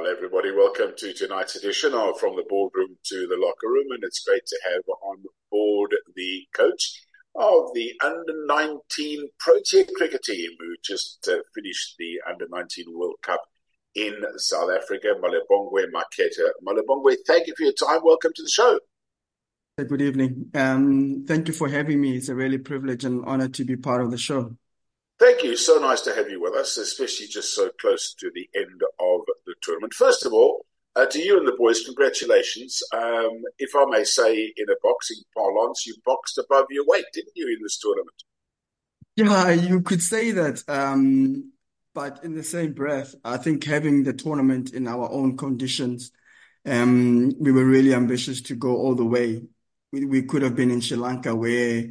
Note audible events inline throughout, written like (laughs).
Well, everybody, welcome to tonight's edition of From the Boardroom to the Locker Room, and it's great to have on board the coach of the under 19 Protea cricket team who just uh, finished the under 19 World Cup in South Africa, Malibongwe Maketa. Malibongwe, thank you for your time. Welcome to the show. Good evening. Um, thank you for having me. It's a really privilege and honor to be part of the show. Thank you. So nice to have you with us, especially just so close to the end of the tournament. First of all, uh, to you and the boys, congratulations. Um, if I may say, in a boxing parlance, you boxed above your weight, didn't you, in this tournament? Yeah, you could say that. Um, but in the same breath, I think having the tournament in our own conditions, um, we were really ambitious to go all the way. We, we could have been in Sri Lanka where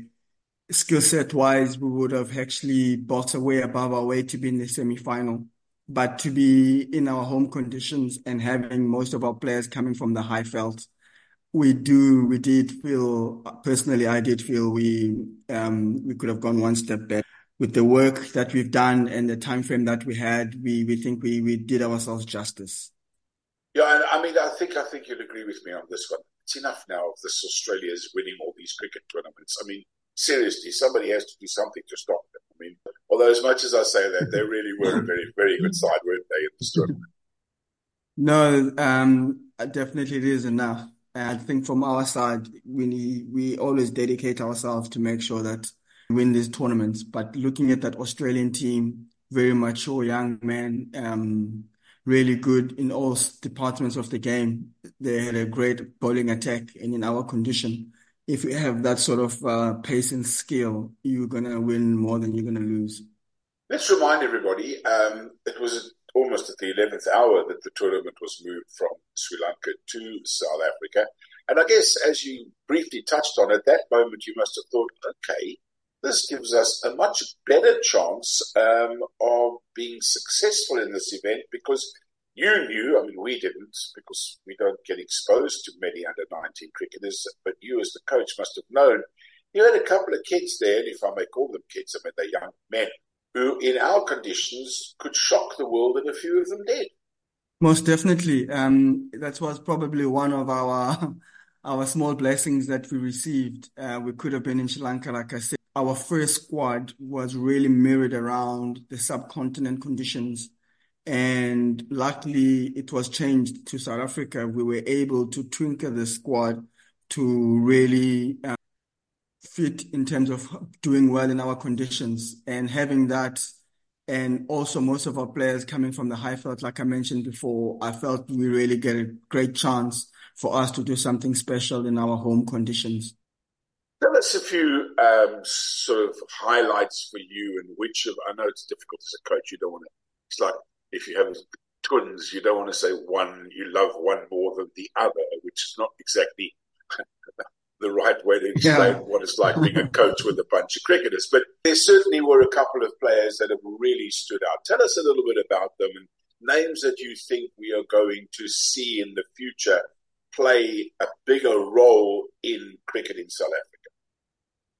skill set wise, we would have actually bought away above our weight to be in the semi final. But to be in our home conditions and having most of our players coming from the Highveld, we do, we did feel, personally, I did feel we, um, we could have gone one step better. With the work that we've done and the time frame that we had, we, we think we, we did ourselves justice. Yeah, I mean, I think I think you'll agree with me on this one. It's enough now of this Australia's winning all these cricket tournaments. I mean, seriously, somebody has to do something to stop them. I mean, although as much as I say that, they really were a very, very good side, weren't they, in this tournament? No, um, definitely it is enough. I think from our side, we we always dedicate ourselves to make sure that we win these tournaments. But looking at that Australian team, very mature young men, um, really good in all departments of the game. They had a great bowling attack, and in our condition, if you have that sort of uh, pace and skill, you're going to win more than you're going to lose. Let's remind everybody um, it was almost at the 11th hour that the tournament was moved from Sri Lanka to South Africa. And I guess as you briefly touched on, at that moment you must have thought, okay, this gives us a much better chance um, of being successful in this event because you knew, I mean, we didn't because we don't get exposed to many under 19 cricketers, but you as the coach must have known. You had a couple of kids there, and if I may call them kids, I mean, they're young men, who in our conditions could shock the world, and a few of them did. Most definitely. Um, that was probably one of our (laughs) our small blessings that we received. Uh, we could have been in Sri Lanka, like I said. Our first squad was really mirrored around the subcontinent conditions and luckily it was changed to South Africa. We were able to twinkle the squad to really uh, fit in terms of doing well in our conditions and having that. And also most of our players coming from the Highveld, like I mentioned before, I felt we really get a great chance for us to do something special in our home conditions. Tell us a few um, sort of highlights for you and which of, I know it's difficult as a coach, you don't want to, it's like if you have twins, you don't want to say one, you love one more than the other, which is not exactly (laughs) the right way to explain yeah. what it's like being a coach with a bunch of cricketers. But there certainly were a couple of players that have really stood out. Tell us a little bit about them and names that you think we are going to see in the future play a bigger role in cricket in South Africa.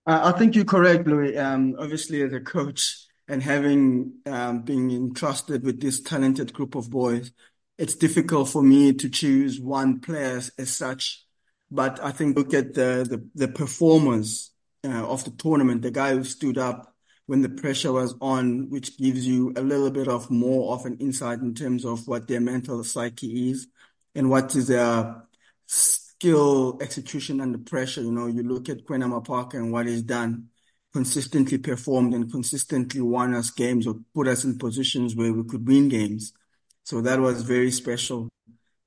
Uh, I think you're correct, Louis. Um, obviously, as a coach, and having um, been entrusted with this talented group of boys, it's difficult for me to choose one player as such. But I think look at the the, the performance uh, of the tournament, the guy who stood up when the pressure was on, which gives you a little bit of more of an insight in terms of what their mental psyche is and what is their skill execution under pressure. You know, you look at Kwena Maphaka and what he's done consistently performed and consistently won us games or put us in positions where we could win games. So that was very special.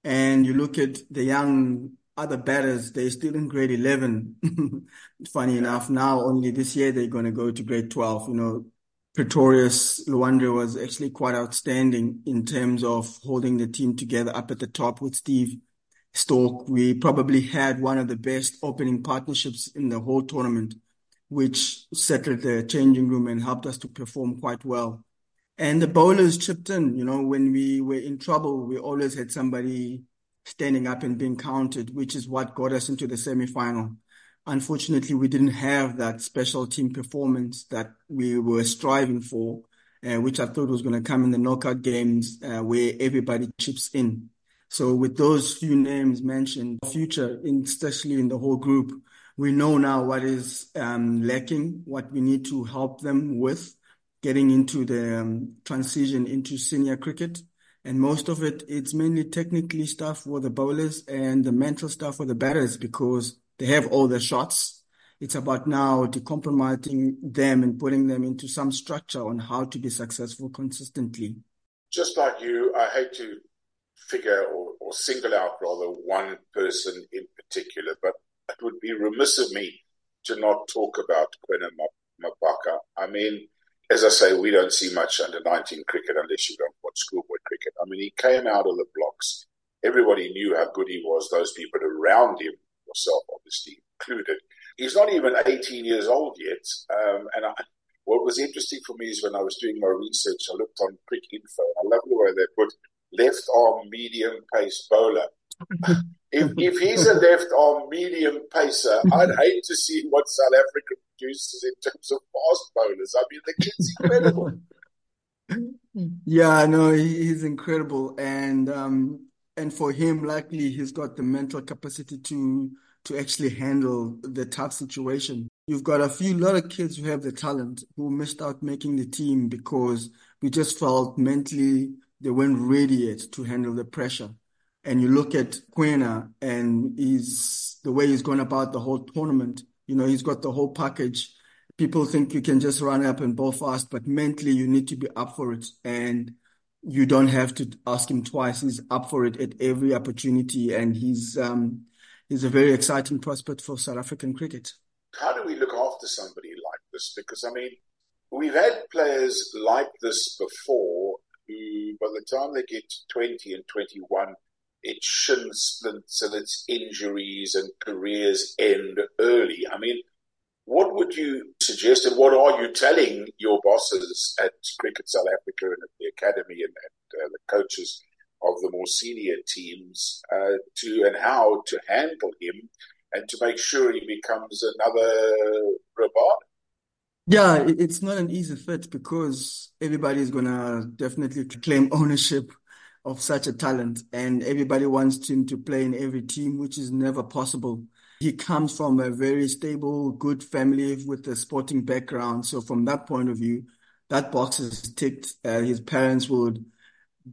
And you look at the young other batters, they're still in grade 11. (laughs) Funny enough, now only this year they're going to go to grade 12. You know, Pretorius Lhuan-dre was actually quite outstanding in terms of holding the team together up at the top with Steve Stolk. We probably had one of the best opening partnerships in the whole tournament which settled the changing room and helped us to perform quite well. And the bowlers chipped in. You know, when we were in trouble, we always had somebody standing up and being counted, which is what got us into the semi-final. Unfortunately, we didn't have that special team performance that we were striving for. uh, which I thought was going to come in the knockout games uh, where everybody chips in. So with those few names mentioned, future, especially in the whole group, we know now what is um, lacking, what we need to help them with getting into the um, transition into senior cricket. And most of it, it's mainly technically stuff for the bowlers and the mental stuff for the batters because they have all the shots. It's about now decompromising them and putting them into some structure on how to be successful consistently. Just like you, I hate to figure or, or single out rather one person in particular, but it would be remiss of me to not talk about Kwena Maphaka. I mean, as I say, we don't see much under 19 cricket unless you don't watch schoolboy cricket. I mean, he came out of the blocks. Everybody knew how good he was. Those people around him, yourself obviously included. He's not even 18 years old yet. Um, and I, what was interesting for me is when I was doing my research, I looked on Cricinfo. I love the way they put left arm medium pace bowler. (laughs) if, (laughs) if he's a left arm medium pacer, I'd (laughs) hate to see what South Africa produces in terms of fast bowlers. I mean, the kid's incredible. (laughs) yeah, no, he's incredible, and um, and for him, likely he's got the mental capacity to to actually handle the tough situation. You've got a few lot of kids who have the talent who missed out making the team because we just felt mentally they weren't ready yet to handle the pressure. And you look at Kwena and he's the way he's gone about the whole tournament. You know, he's got the whole package. People think you can just run up and bowl fast, but mentally you need to be up for it. And you don't have to ask him twice. He's up for it at every opportunity. And he's, um, he's a very exciting prospect for South African cricket. How do we look after somebody like this? Because, I mean, we've had players like this before who, by the time they get 20 and 21, its shin splints and its injuries and careers end early. I mean, what would you suggest and what are you telling your bosses at Cricket South Africa and at the academy and, uh, the coaches of the more senior teams uh, to and how to handle him and to make sure he becomes another Rabada? Yeah, it's not an easy fit because everybody is going to definitely claim ownership of such a talent and everybody wants him to play in every team, which is never possible. He comes from a very stable, good family with a sporting background. So from that point of view, that box is ticked. Uh, his parents would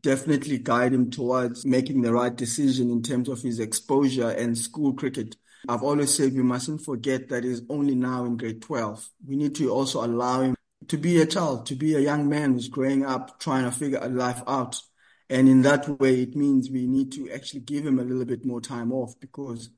definitely guide him towards making the right decision in terms of his exposure and school cricket. I've always said we mustn't forget that he's only now in grade 12. We need to also allow him to be a child, to be a young man who's growing up, trying to figure a life out. And in that way, it means we need to actually give him a little bit more time off because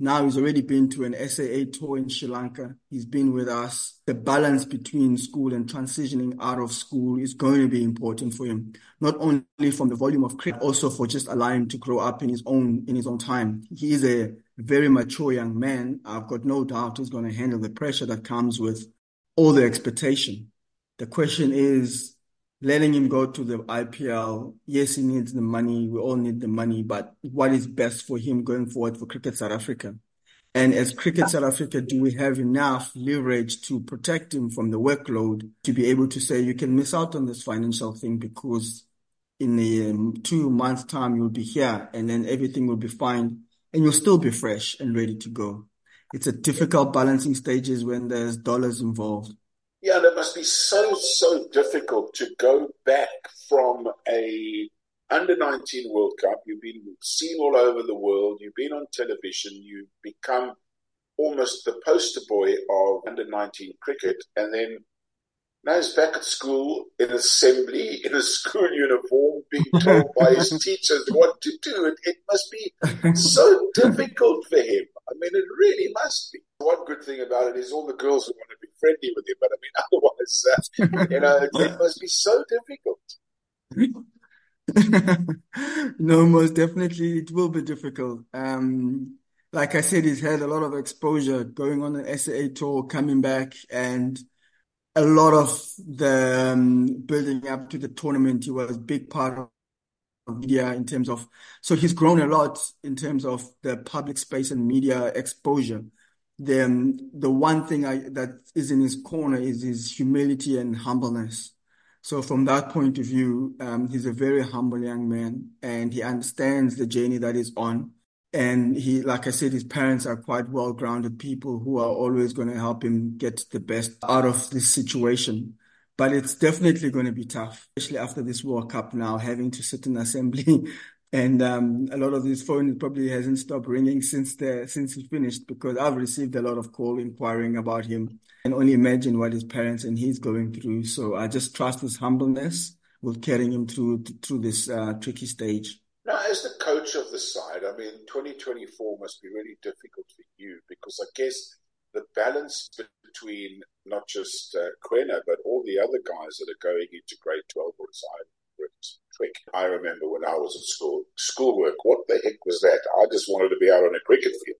now he's already been to an SAA tour in Sri Lanka. He's been with us. The balance between school and transitioning out of school is going to be important for him, not only from the volume of cricket, also for just allowing him to grow up in his own, in his own time. He is a very mature young man. I've got no doubt he's going to handle the pressure that comes with all the expectation. The question is, letting him go to the IPL. Yes, he needs the money. We all need the money, but what is best for him going forward for Cricket South Africa? And as Cricket South Africa, do we have enough leverage to protect him from the workload to be able to say you can miss out on this financial thing because in a um, two months time you'll be here and then everything will be fine and you'll still be fresh and ready to go. It's a difficult balancing stages when there's dollars involved. Yeah, and it must be so, so difficult to go back from a under 19 World Cup. You've been seen all over the world. You've been on television. You've become almost the poster boy of under 19 cricket. And then now he's back at school in assembly, (laughs) in a school uniform, being told by his (laughs) teachers what to do. It, it must be so (laughs) difficult for him. I mean, it really must be. One good thing about it is all the girls who want to be friendly with him, but I mean, (laughs) otherwise, uh, you know, it, (laughs) must be so difficult. (laughs) no, most definitely it will be difficult. Um, like I said, he's had a lot of exposure going on an SAA tour, coming back, and a lot of the um, building up to the tournament. He was a big part of media in terms of, so he's grown a lot in terms of the public space and media exposure. The, the one thing I, that is in his corner is his humility and humbleness. So from that point of view, um, he's a very humble young man and he understands the journey that he's on. And he, like I said, his parents are quite well-grounded people who are always going to help him get the best out of this situation. But it's definitely going to be tough, especially after this World Cup now, having to sit in assembly. (laughs) and um, a lot of his phone probably hasn't stopped ringing since the since he finished because I've received a lot of call inquiring about him. And only imagine what his parents and he's going through. So I just trust his humbleness with carrying him through through this uh, tricky stage. Now, as the coach of the side, I mean, 2024 must be really difficult for you because I guess the balance between not just uh, Kwena, but all the other guys that are going into grade 12 or side trick. I remember when I was at school, schoolwork, what the heck was that? I just wanted to be out on a cricket field.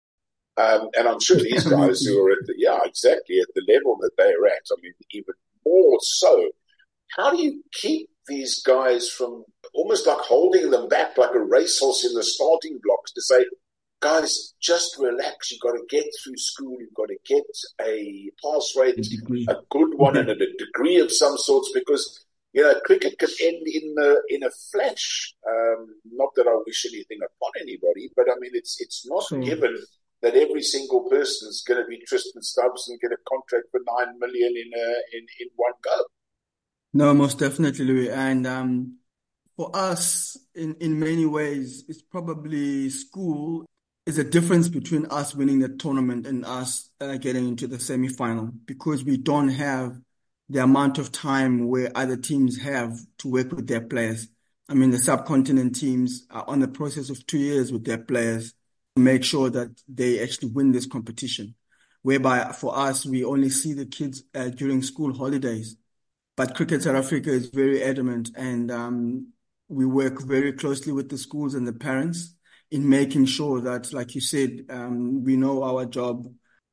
Um, and I'm sure these (laughs) guys who are at the, yeah, exactly, at the level that they're at, I mean, even more so. How do you keep these guys from almost like holding them back like a racehorse in the starting blocks to say, guys, just relax. You've got to get through school. You've got to get a pass rate, a, a good one, mm-hmm. (laughs) and a degree of some sorts because. You know, cricket can end in a, in a flash. Um, not that I wish anything upon anybody, but I mean, it's it's not mm. given that every single person is going to be Tristan Stubbs and get a contract for nine million in a, in in one go. No, most definitely, Louis. And um, for us, in, in many ways, it's probably school is a difference between us winning the tournament and us uh, getting into the semi-final because we don't have the amount of time where other teams have to work with their players. I mean, the subcontinent teams are on the process of two years with their players to make sure that they actually win this competition. Whereby for us, we only see the kids uh, during school holidays. But Cricket South Africa is very adamant and um, we work very closely with the schools and the parents in making sure that, like you said, um, we know our job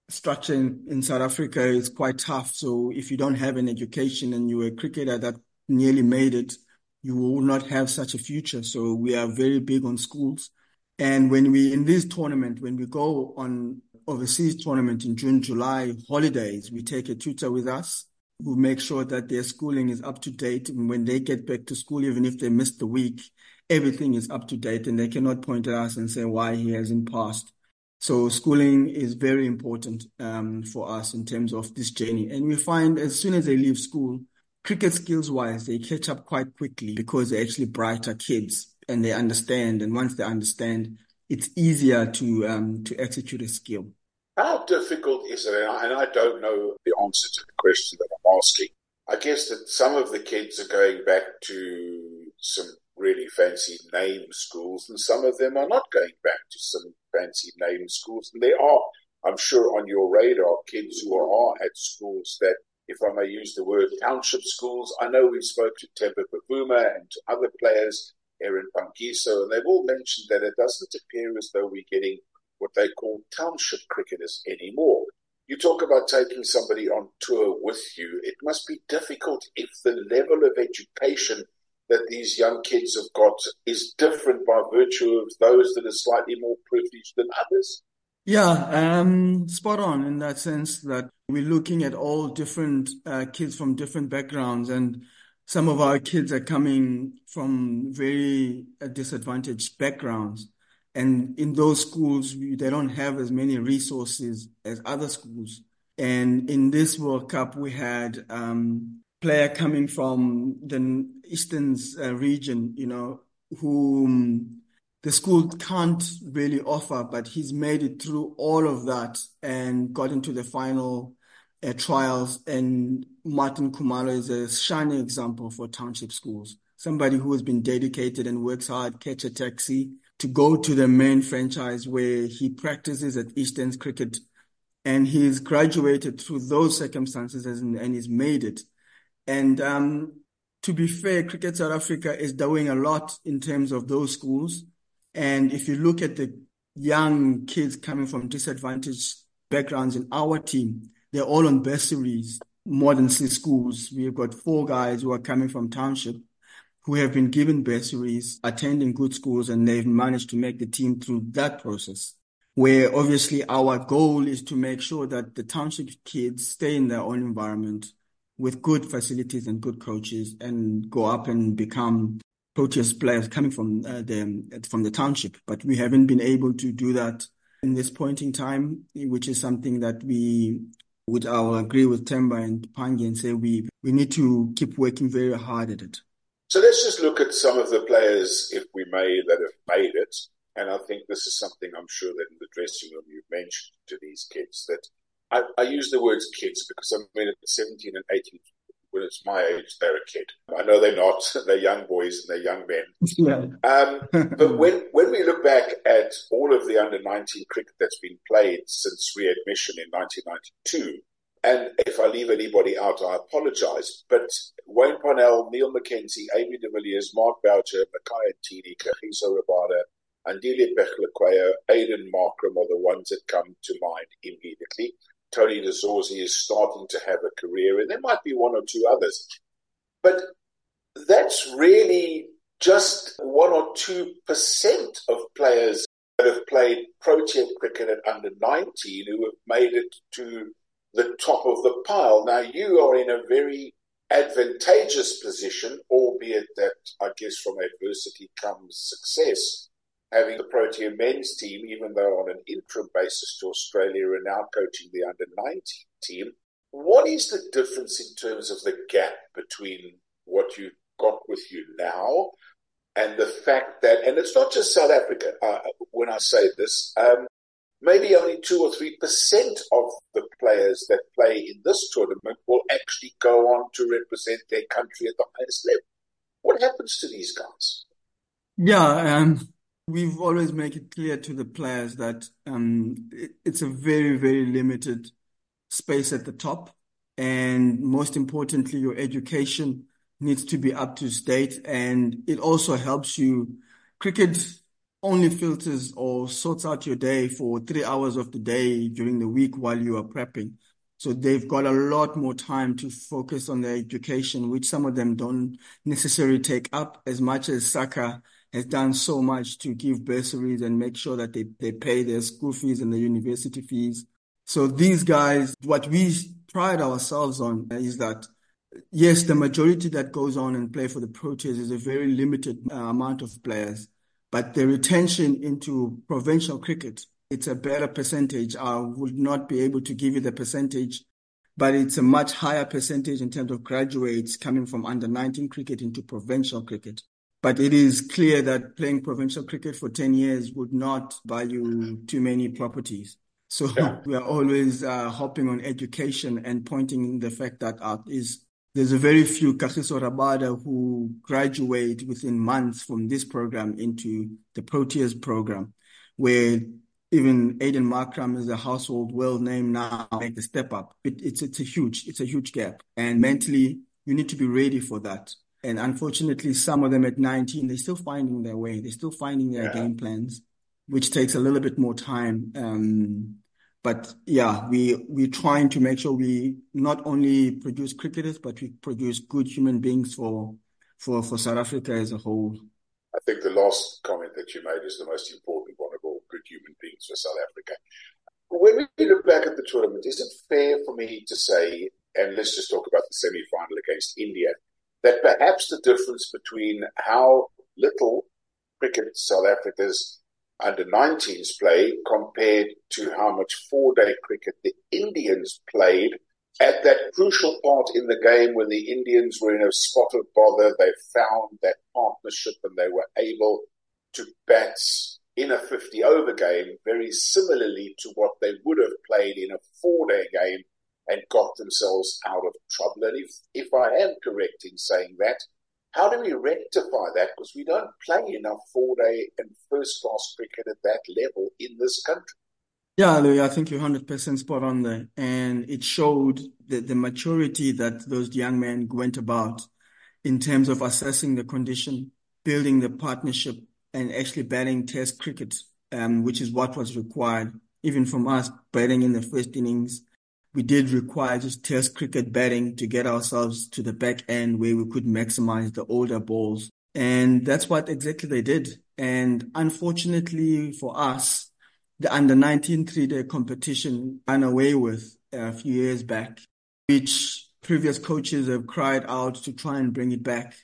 structure in, in, South Africa is quite tough. So if you don't have an education and you're a cricketer that nearly made it, you will not have such a future. So we are very big on schools. And when we, in this tournament, when we go on overseas tournament in June, July holidays, we take a tutor with us who make sure that their schooling is up to date. And when they get back to school, even if they missed the week, everything is up to date and they cannot point at us and say why he hasn't passed. So schooling is very important um, for us in terms of this journey. And we find as soon as they leave school, cricket skills wise, they catch up quite quickly because they're actually brighter kids and they understand. And once they understand, it's easier to um, to execute a skill. How difficult is it? And I don't know the answer to the question that I'm asking. I guess that some of the kids are going back to some really fancy name schools, and some of them are not going back to some fancy name schools. And there are, I'm sure, on your radar, kids who are at schools that, if I may use the word township schools, I know we spoke to Temba Bavuma and to other players, Aaron Phangiso, and they've all mentioned that it doesn't appear as though we're getting what they call township cricketers anymore. You talk about taking somebody on tour with you. It must be difficult if the level of education that these young kids have got is different by virtue of those that are slightly more privileged than others. Yeah, um, spot on in that sense that we're looking at all different uh, kids from different backgrounds, and some of our kids are coming from very uh, disadvantaged backgrounds. And in those schools, they don't have as many resources as other schools. And in this World Cup, we had um, player coming from the Eastern uh, region, you know, whom the school can't really offer, but he's made it through all of that and got into the final uh, trials. And Martin Kumalo is a shining example for township schools. Somebody who has been dedicated and works hard, catch a taxi, to go to the main franchise where he practices at Eastern's cricket. And he's graduated through those circumstances and, and he's made it. And um, to be fair, Cricket South Africa is doing a lot in terms of those schools. And if you look at the young kids coming from disadvantaged backgrounds in our team, they're all on bursaries, more than six schools. We've got four guys who are coming from township who have been given bursaries, attending good schools, and they've managed to make the team through that process. Where obviously our goal is to make sure that the township kids stay in their own environment, with good facilities and good coaches and go up and become Proteas players coming from uh, the from the township. But we haven't been able to do that in this point in time, which is something that we would I'll agree with Temba and Pangi and say we we need to keep working very hard at it. So let's just look at some of the players, if we may, that have made it. And I think this is something I'm sure that in the dressing room you've mentioned to these kids that I, I use the words kids because I mean at 17 and 18 when it's my age, they're a kid. I know they're not. (laughs) They're young boys and they're young men. (laughs) Yeah. Um, (laughs) but when, when we look back at all of the under 19 cricket that's been played since readmission in 1992, and if I leave anybody out, I apologize. But Wayne Parnell, Neil McKenzie, AB de Villiers, Mark Boucher, Makhaya Ntini, Kagiso Rabada, Andile Phehlukwayo, Aiden Markram are the ones that come to mind immediately. Tony de Zorzi is starting to have a career, and there might be one or two others. But that's really just one or two percent of players that have played Protea cricket at under 19 who have made it to the top of the pile. Now, you are in a very advantageous position, albeit that I guess from adversity comes success having the Protea men's team, even though on an interim basis to Australia, and now coaching the under 19 team. What is the difference in terms of the gap between what you've got with you now and the fact that, and it's not just South Africa, uh, when I say this, um, maybe only two or three percent of the players that play in this tournament will actually go on to represent their country at the highest level. What happens to these guys? Yeah, um, We've always made it clear to the players that um, it, it's a very, very limited space at the top. And most importantly, your education needs to be up to date. And it also helps you. Cricket only filters or sorts out your day for three hours of the day during the week while you are prepping. So they've got a lot more time to focus on their education, which some of them don't necessarily take up as much as SACA has done so much to give bursaries and make sure that they, they pay their school fees and the university fees. So these guys, what we pride ourselves on is that yes, the majority that goes on and play for the Proteas is a very limited uh, amount of players, but the retention into provincial cricket, it's a better percentage. I would not be able to give you the percentage, but it's a much higher percentage in terms of graduates coming from under 19 cricket into provincial cricket. But it is clear that playing provincial cricket for 10 years would not buy you too many properties. So yeah. (laughs) we are always uh, hopping on education and pointing the fact that uh, is there's a very few Kagiso Rabada who graduate within months from this program into the Proteas program, where even Aiden Markram is a household well name now, make the step up. It, it's it's a huge it's a huge gap, and mentally you need to be ready for that. And unfortunately, some of them at 19, they're still finding their way. They're still finding their yeah. game plans, which takes a little bit more time. Um, but yeah, we, we're trying to make sure we not only produce cricketers, but we produce good human beings for, for, for South Africa as a whole. I think the last comment that you made is the most important one of all good human beings for South Africa. When we look back at the tournament, is it fair for me to say, and let's just talk about the semi final against India, that perhaps the difference between how little cricket South Africa's under 19s play compared to how much four day cricket the Indians played at that crucial part in the game when the Indians were in a spot of bother, they found that partnership and they were able to bat in a 50 over game very similarly to what they would have played in a four day game and got themselves out of trouble. And if, if I am correct in saying that, how do we rectify that? Because we don't play enough four day and first class cricket at that level in this country. Yeah, Louis, I think you're 100% spot on there. And it showed the, the maturity that those young men went about in terms of assessing the condition, building the partnership, and actually batting test cricket, um, which is what was required, even from us, batting in the first innings, we did require just test cricket batting to get ourselves to the back end where we could maximize the older balls. And that's what exactly they did. And unfortunately for us, the under 19 three day competition ran away with a few years back, which previous coaches have cried out to try and bring it back.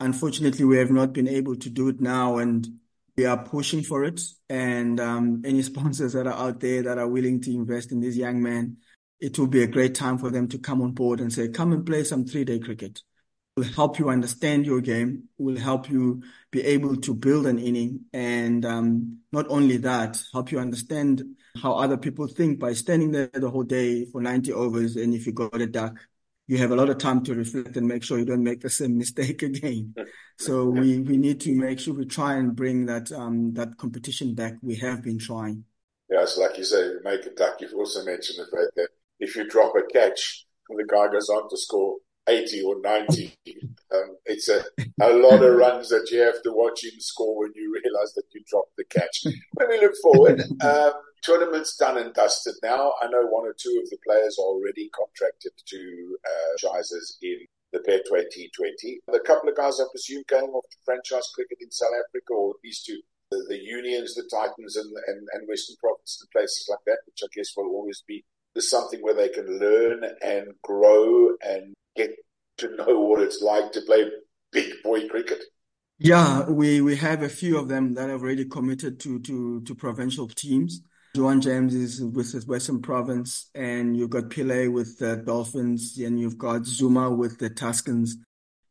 Unfortunately, we have not been able to do it now, and we are pushing for it. And um, any (laughs) sponsors that are out there that are willing to invest in this young man, it will be a great time for them to come on board and say, come and play some three day cricket. Will help you understand your game, will help you be able to build an inning. And um, not only that, help you understand how other people think by standing there the whole day for 90 overs. And if you got a duck, you have a lot of time to reflect and make sure you don't make the same mistake (laughs) again. So we, we need to make sure we try and bring that um, that competition back. We have been trying. Yeah, it's like you say, you make a duck. You've also mentioned the fact that if you drop a catch and the guy goes on to score 80 or 90, um, it's a, a lot of runs that you have to watch him score when you realize that you dropped the catch. When we look forward, um, tournament's done and dusted now. I know one or two of the players are already contracted to uh, in the Betway T20. A couple of guys, I presume, going off to franchise cricket in South Africa, or at least to the, the unions, the Titans, and, and, and Western Province and places like that, which I guess will always be there's something where they can learn and grow and get to know what it's like to play big boy cricket. Yeah, we, we have a few of them that have already committed to, to, to provincial teams. Juan James is with the Western Province, and you've got Pillay with the Dolphins, and you've got Zuma with the Tuskers,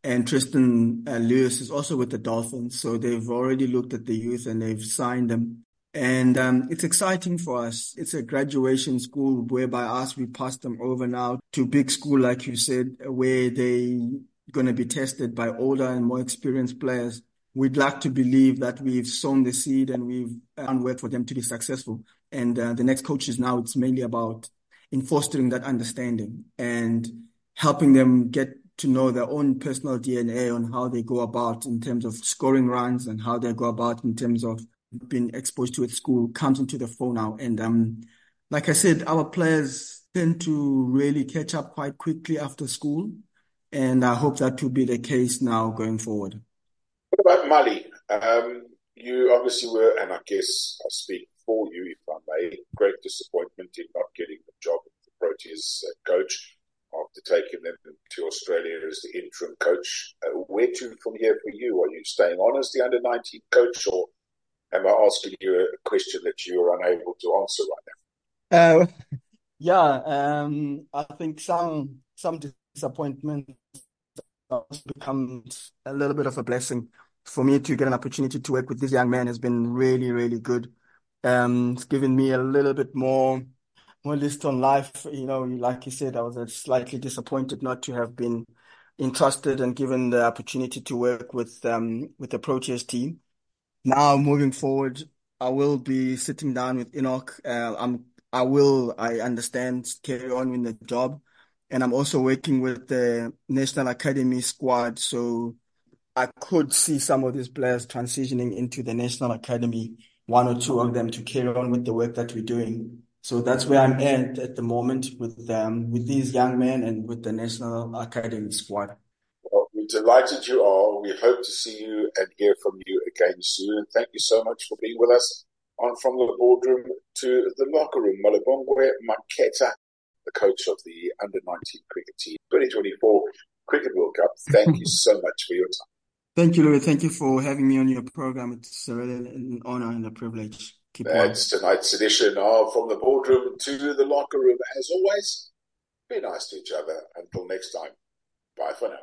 and Tristan uh, Lewis is also with the Dolphins. So they've already looked at the youth and they've signed them. And um, it's exciting for us. It's a graduation school whereby us, we pass them over now to big school, like you said, where they going to be tested by older and more experienced players. We'd like to believe that we've sown the seed and we've done work for them to be successful. And uh, the next coaches now, it's mainly about in fostering that understanding and helping them get to know their own personal DNA on how they go about in terms of scoring runs and how they go about in terms of been exposed to at school comes into the phone now. And um, like I said, our players tend to really catch up quite quickly after school. And I hope that will be the case now going forward. What about Mali? Um, you obviously were, and I guess I'll speak for you, if I may, great disappointment in not getting the job of the Proteas uh, coach after taking them to Australia as the interim coach. Uh, where to from here for you? Are you staying on as the under 19 coach or am I asking you a question that you're unable to answer right now? Uh, yeah, um, I think some some disappointment has become a little bit of a blessing for me to get an opportunity to work with this young man has been really, really good. Um, it's given me a little bit more more list on life. You know, like you said, I was slightly disappointed not to have been entrusted and given the opportunity to work with um with the Proteas team. Now moving forward, I will be sitting down with Enoch. Uh, I'm, I will, I understand, carry on in the job. And I'm also working with the National Academy squad. So I could see some of these players transitioning into the National Academy, one or two of them to carry on with the work that we're doing. So that's where I'm at at the moment with um, with these young men and with the National Academy squad Well, we delighted you are. We hope to see you and hear from you again soon. Thank you so much for being with us on From the Boardroom to the Locker Room. Malibongwe Maketa, the coach of the under 19 cricket team, 2024 Cricket World Cup. Thank you so much for your time. Thank you, Louis. Thank you for having me on your program. It's really an honor and a privilege. Keep That's on. tonight's edition of From the Boardroom to the Locker Room. As always, be nice to each other. Until next time, bye for now.